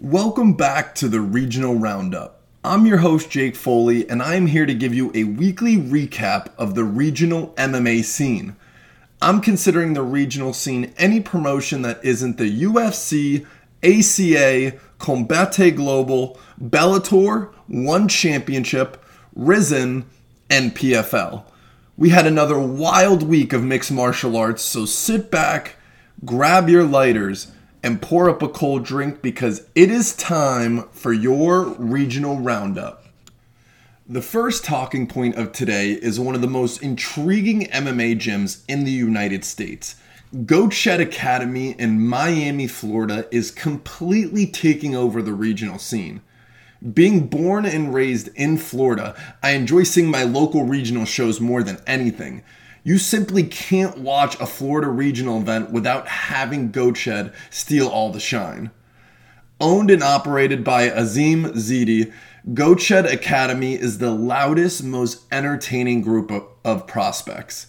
Welcome back to the Regional Roundup. I'm your host, Jake Foley, and I am here to give you a weekly recap of the regional MMA scene. I'm considering the regional scene any promotion that isn't the UFC, ACA, Combate Global, Bellator, One Championship, Rizin, and PFL. We had another wild week of mixed martial arts, so sit back, grab your lighters, and pour up a cold drink because it is time for your regional roundup. The first talking point of today is one of the most intriguing MMA gyms in the United States. Goat Shed Academy in Miami, Florida is completely taking over the regional scene. Being born and raised in Florida, I enjoy seeing my local regional shows more than anything. You simply can't watch a Florida regional event without having Goat Shed steal all the shine. Owned and operated by Azim Zidi, Goat Shed Academy is the loudest, most entertaining group of, of prospects.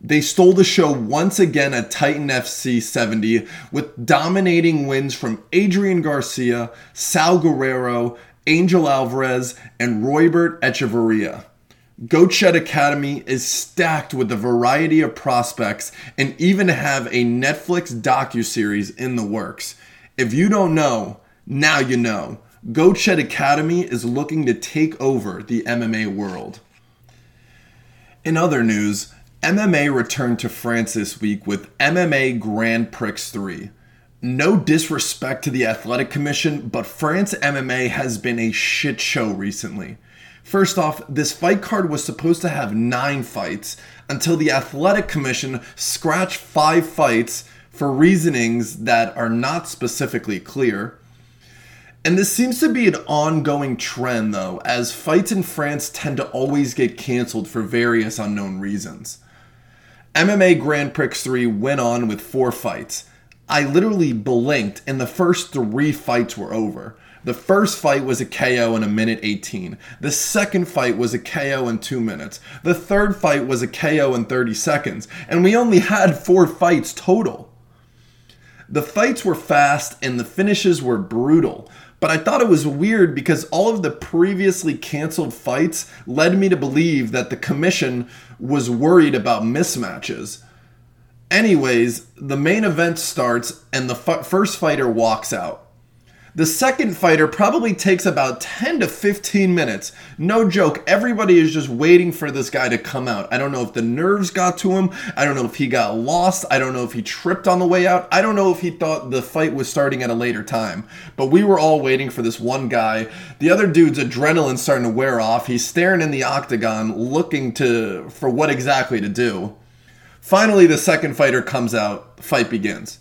They stole the show once again at Titan FC 70 with dominating wins from Adrian Garcia, Sal Guerrero, Angel Alvarez, and Roybert Echeverria. Goat Shed Academy is stacked with a variety of prospects and even have a Netflix docu-series in the works. If you don't know, now you know. Goat Shed Academy is looking to take over the MMA world. In other news, MMA returned to France this week with MMA Grand Prix 3. No disrespect to the Athletic Commission, but France MMA has been a shit show recently. First off, this fight card was supposed to have nine fights until the Athletic Commission scratched five fights for reasonings that are not specifically clear. And this seems to be an ongoing trend, though, as fights in France tend to always get canceled for various unknown reasons. MMA Grand Prix 3 went on with four fights. I literally blinked, and the first three fights were over. The first fight was a KO in a minute 18. The second fight was a KO in 2 minutes. The third fight was a KO in 30 seconds. And we only had 4 fights total. The fights were fast and the finishes were brutal. But I thought it was weird because all of the previously canceled fights led me to believe that the commission was worried about mismatches. Anyways, the main event starts and the first fighter walks out. The second fighter probably takes about 10 to 15 minutes. No joke, everybody is just waiting for this guy to come out. I don't know if the nerves got to him. I don't know if he got lost. I don't know if he tripped on the way out. I don't know if he thought the fight was starting at a later time. But we were all waiting for this one guy. The other dude's adrenaline starting to wear off. He's staring in the octagon looking to for what exactly to do. Finally, the second fighter comes out. Fight begins.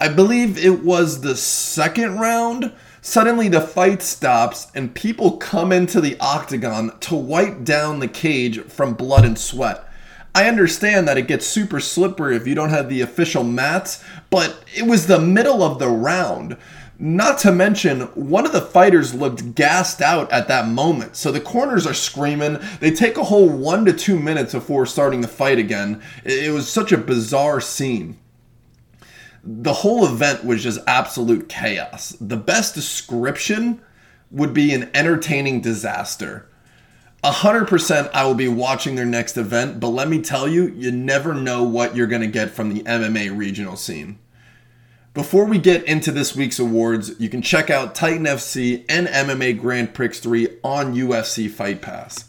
I believe it was the second round. Suddenly, the fight stops and people come into the octagon to wipe down the cage from blood and sweat. I understand that it gets super slippery if you don't have the official mats, but it was the middle of the round. Not to mention, one of the fighters looked gassed out at that moment. So the corners are screaming. They take a whole one to two minutes before starting the fight again. It was such a bizarre scene the whole event was just absolute chaos. The best description would be an entertaining disaster. 100% I will be watching their next event, but let me tell you, you never know what you're going to get from the MMA regional scene. Before we get into this week's awards, you can check out Titan FC and MMA Grand Prix 3 on UFC Fight Pass.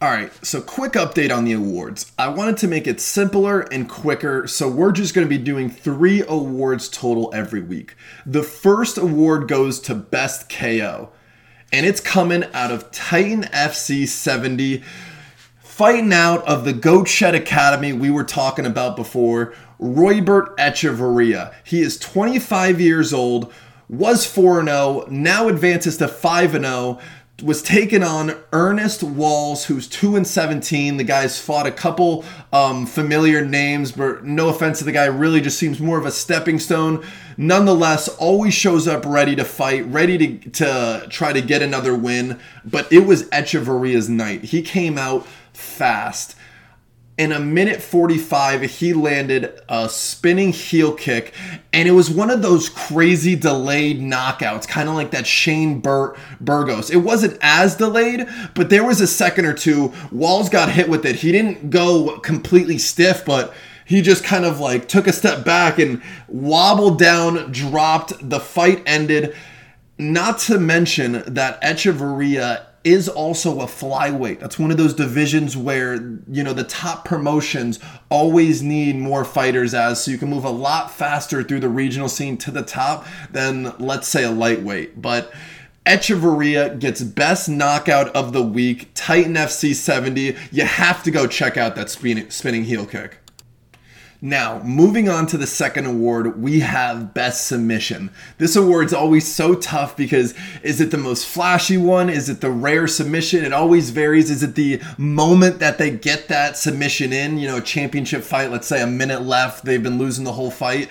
All right, so quick update on the awards. I wanted to make it simpler and quicker, so we're just going to be doing three awards total every week. The first award goes to Best KO, and it's coming out of Titan FC 70, fighting out of the Goat Shed Academy we were talking about before, Roybert Echeverria. He is 25 years old, was 4 0, now advances to 5 0 was taken on Ernest Walls, who's two and seventeen. The guy's fought a couple um, familiar names, but no offense to the guy, really just seems more of a stepping stone. Nonetheless, always shows up ready to fight, ready to to try to get another win. But it was Echeverria's night. He came out fast. In a minute 45 he landed a spinning heel kick and it was one of those crazy delayed knockouts kind of like that shane Bur- burgos. It wasn't as delayed but there was a second or two walls got hit with it. He didn't go completely stiff but he just kind of like took a step back and wobbled down dropped. The fight ended. Not to mention that Echeverria is also a flyweight. That's one of those divisions where, you know, the top promotions always need more fighters as so you can move a lot faster through the regional scene to the top than let's say a lightweight. But Echeverria gets best knockout of the week, Titan FC 70. You have to go check out that spinning heel kick. Now, moving on to the second award, we have Best Submission. This award's always so tough because is it the most flashy one? Is it the rare submission? It always varies. Is it the moment that they get that submission in? You know, a championship fight, let's say a minute left, they've been losing the whole fight.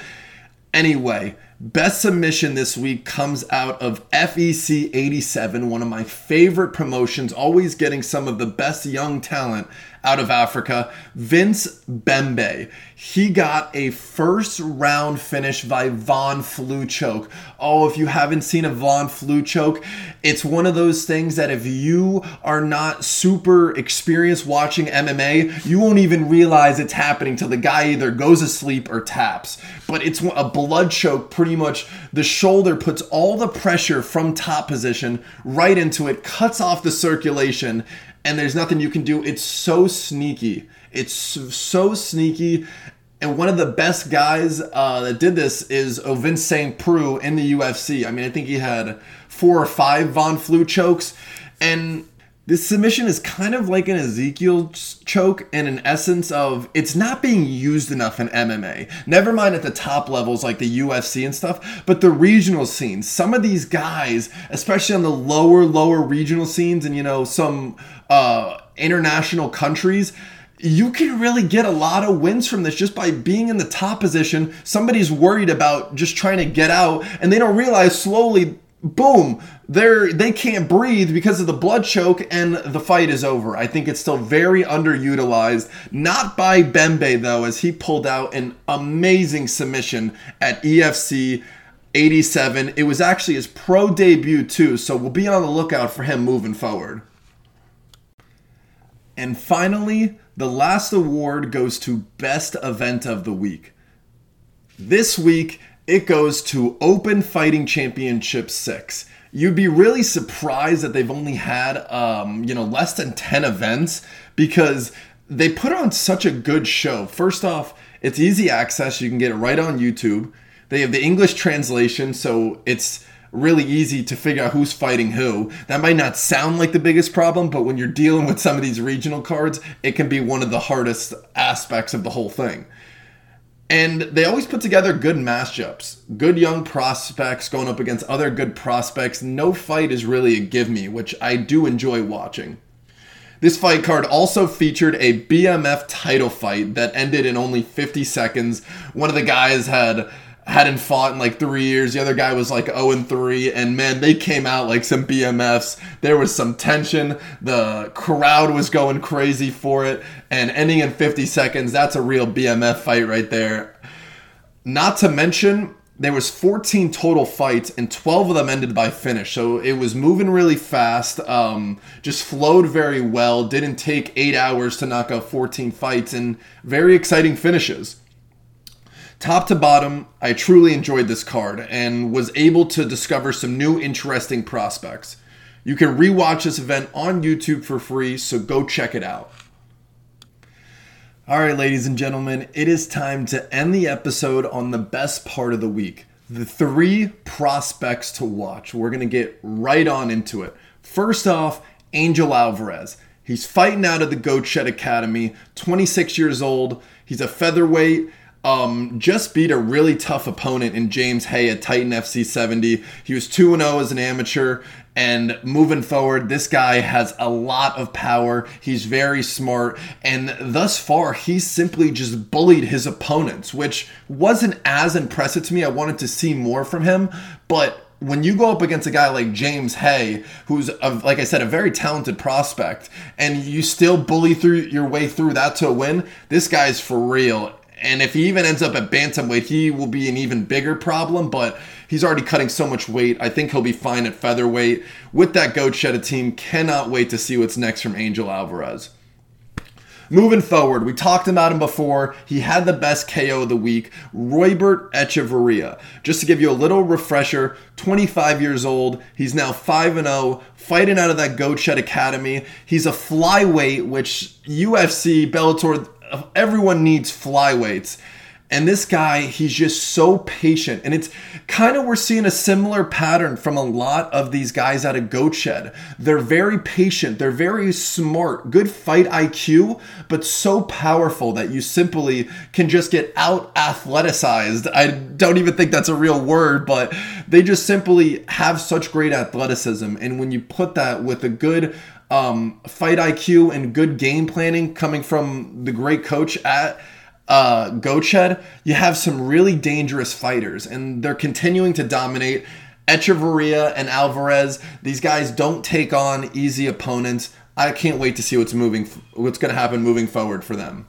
Anyway, Best submission this week comes out of EFC 87, one of my favorite promotions, always getting some of the best young talent out of Africa, Vince Bembe. He got a first round finish by Von Flue choke. Oh, if you haven't seen a Von Flue choke, it's one of those things that if you are not super experienced watching MMA, you won't even realize it's happening till the guy either goes asleep or taps. But it's a blood choke, pretty much. The shoulder puts all the pressure from top position right into it, cuts off the circulation, and there's nothing you can do. It's so sneaky. It's so sneaky. And one of the best guys uh, that did this is Ovince St. Preux in the UFC. I mean, I think he had four or five Von Flue chokes. And this submission is kind of like an Ezekiel choke in an essence of it's not being used enough in MMA. Never mind at the top levels like the UFC and stuff, but the regional scenes. Some of these guys, especially on the lower, lower regional scenes and, you know, some uh, international countries, you can really get a lot of wins from this just by being in the top position. Somebody's worried about just trying to get out, and they don't realize slowly boom they're they can't breathe because of the blood choke and the fight is over. I think it's still very underutilized. Not by bembe though as he pulled out an amazing submission at efc 87 it was actually his pro debut too so we'll be on the lookout for him moving forward. And finally the last award goes to best event of the week. This week it goes to Open Fighting Championship 6. You'd be really surprised that they've only had um, you know less than 10 events because they put on such a good show. First off, it's easy access, you can get it right on YouTube. They have the English translation, so it's really easy to figure out who's fighting who. That might not sound like the biggest problem, but when you're dealing with some of these regional cards, it can be one of the hardest aspects of the whole thing. And they always put together good matchups, good young prospects going up against other good prospects. No fight is really a give me, which I do enjoy watching. This fight card also featured a BMF title fight that ended in only 50 seconds. One of the guys had hadn't fought in like three years. The other guy was like 0 and 3. And man, they came out like some BMFs. There was some tension. The crowd was going crazy for it. And ending in 50 seconds, that's a real BMF fight right there. Not to mention, there was 14 total fights and 12 of them ended by finish so it was moving really fast um, just flowed very well didn't take eight hours to knock out 14 fights and very exciting finishes Top to bottom, I truly enjoyed this card and was able to discover some new interesting prospects. You can rewatch this event on YouTube for free, so go check it out. All right, ladies and gentlemen, it is time to end the episode on the best part of the week the three prospects to watch. We're going to get right on into it. First off, Angel Alvarez. He's fighting out of the Goat Shed Academy, 26 years old. He's a featherweight. Um, just beat a really tough opponent in James Hay at Titan FC 70. He was 2 0 as an amateur, and moving forward, this guy has a lot of power. He's very smart, and thus far, he's simply just bullied his opponents, which wasn't as impressive to me. I wanted to see more from him, but when you go up against a guy like James Hay, who's a, like I said, a very talented prospect, and you still bully through your way through that to a win, this guy's for real. And if he even ends up at bantamweight, he will be an even bigger problem. But he's already cutting so much weight. I think he'll be fine at featherweight. With that goat shed team, cannot wait to see what's next from Angel Alvarez. Moving forward, we talked about him before. He had the best KO of the week, Roybert Echeverria. Just to give you a little refresher, 25 years old. He's now 5 0, fighting out of that Goat Shed Academy. He's a flyweight, which UFC, Bellator, everyone needs flyweights. And this guy, he's just so patient. And it's kind of, we're seeing a similar pattern from a lot of these guys out of Goat Shed. They're very patient, they're very smart, good fight IQ, but so powerful that you simply can just get out athleticized. I don't even think that's a real word, but they just simply have such great athleticism. And when you put that with a good, um, fight IQ and good game planning coming from the great coach at uh, Goat Shed, you have some really dangerous fighters, and they're continuing to dominate. Echeverria and Alvarez, these guys don't take on easy opponents. I can't wait to see what's moving, what's going to happen moving forward for them.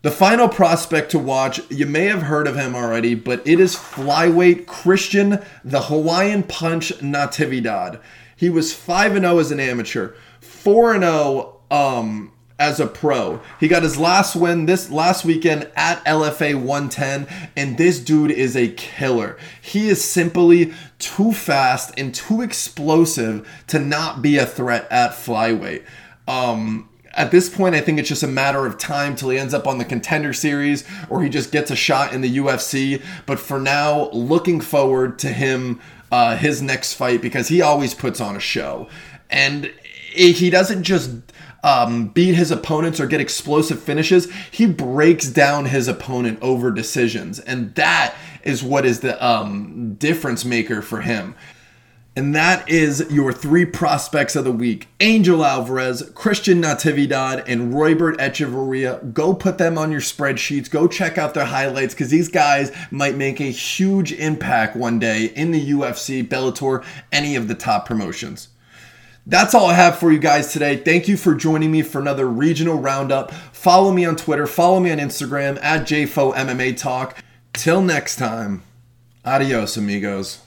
The final prospect to watch, you may have heard of him already, but it is flyweight Christian, the Hawaiian Punch Natividad. He was 5 0 as an amateur, 4 and 0 um, as a pro. He got his last win this last weekend at LFA 110, and this dude is a killer. He is simply too fast and too explosive to not be a threat at flyweight. Um, at this point, I think it's just a matter of time till he ends up on the contender series or he just gets a shot in the UFC. But for now, looking forward to him, uh, his next fight, because he always puts on a show. And he doesn't just um, beat his opponents or get explosive finishes. He breaks down his opponent over decisions, and that is what is the um, difference maker for him. And that is your three prospects of the week Angel Alvarez, Christian Natividad, and Roybert Echeverria. Go put them on your spreadsheets. Go check out their highlights because these guys might make a huge impact one day in the UFC, Bellator, any of the top promotions. That's all I have for you guys today. Thank you for joining me for another regional roundup. Follow me on Twitter, follow me on Instagram at JFO MMA Talk. Till next time, adios, amigos.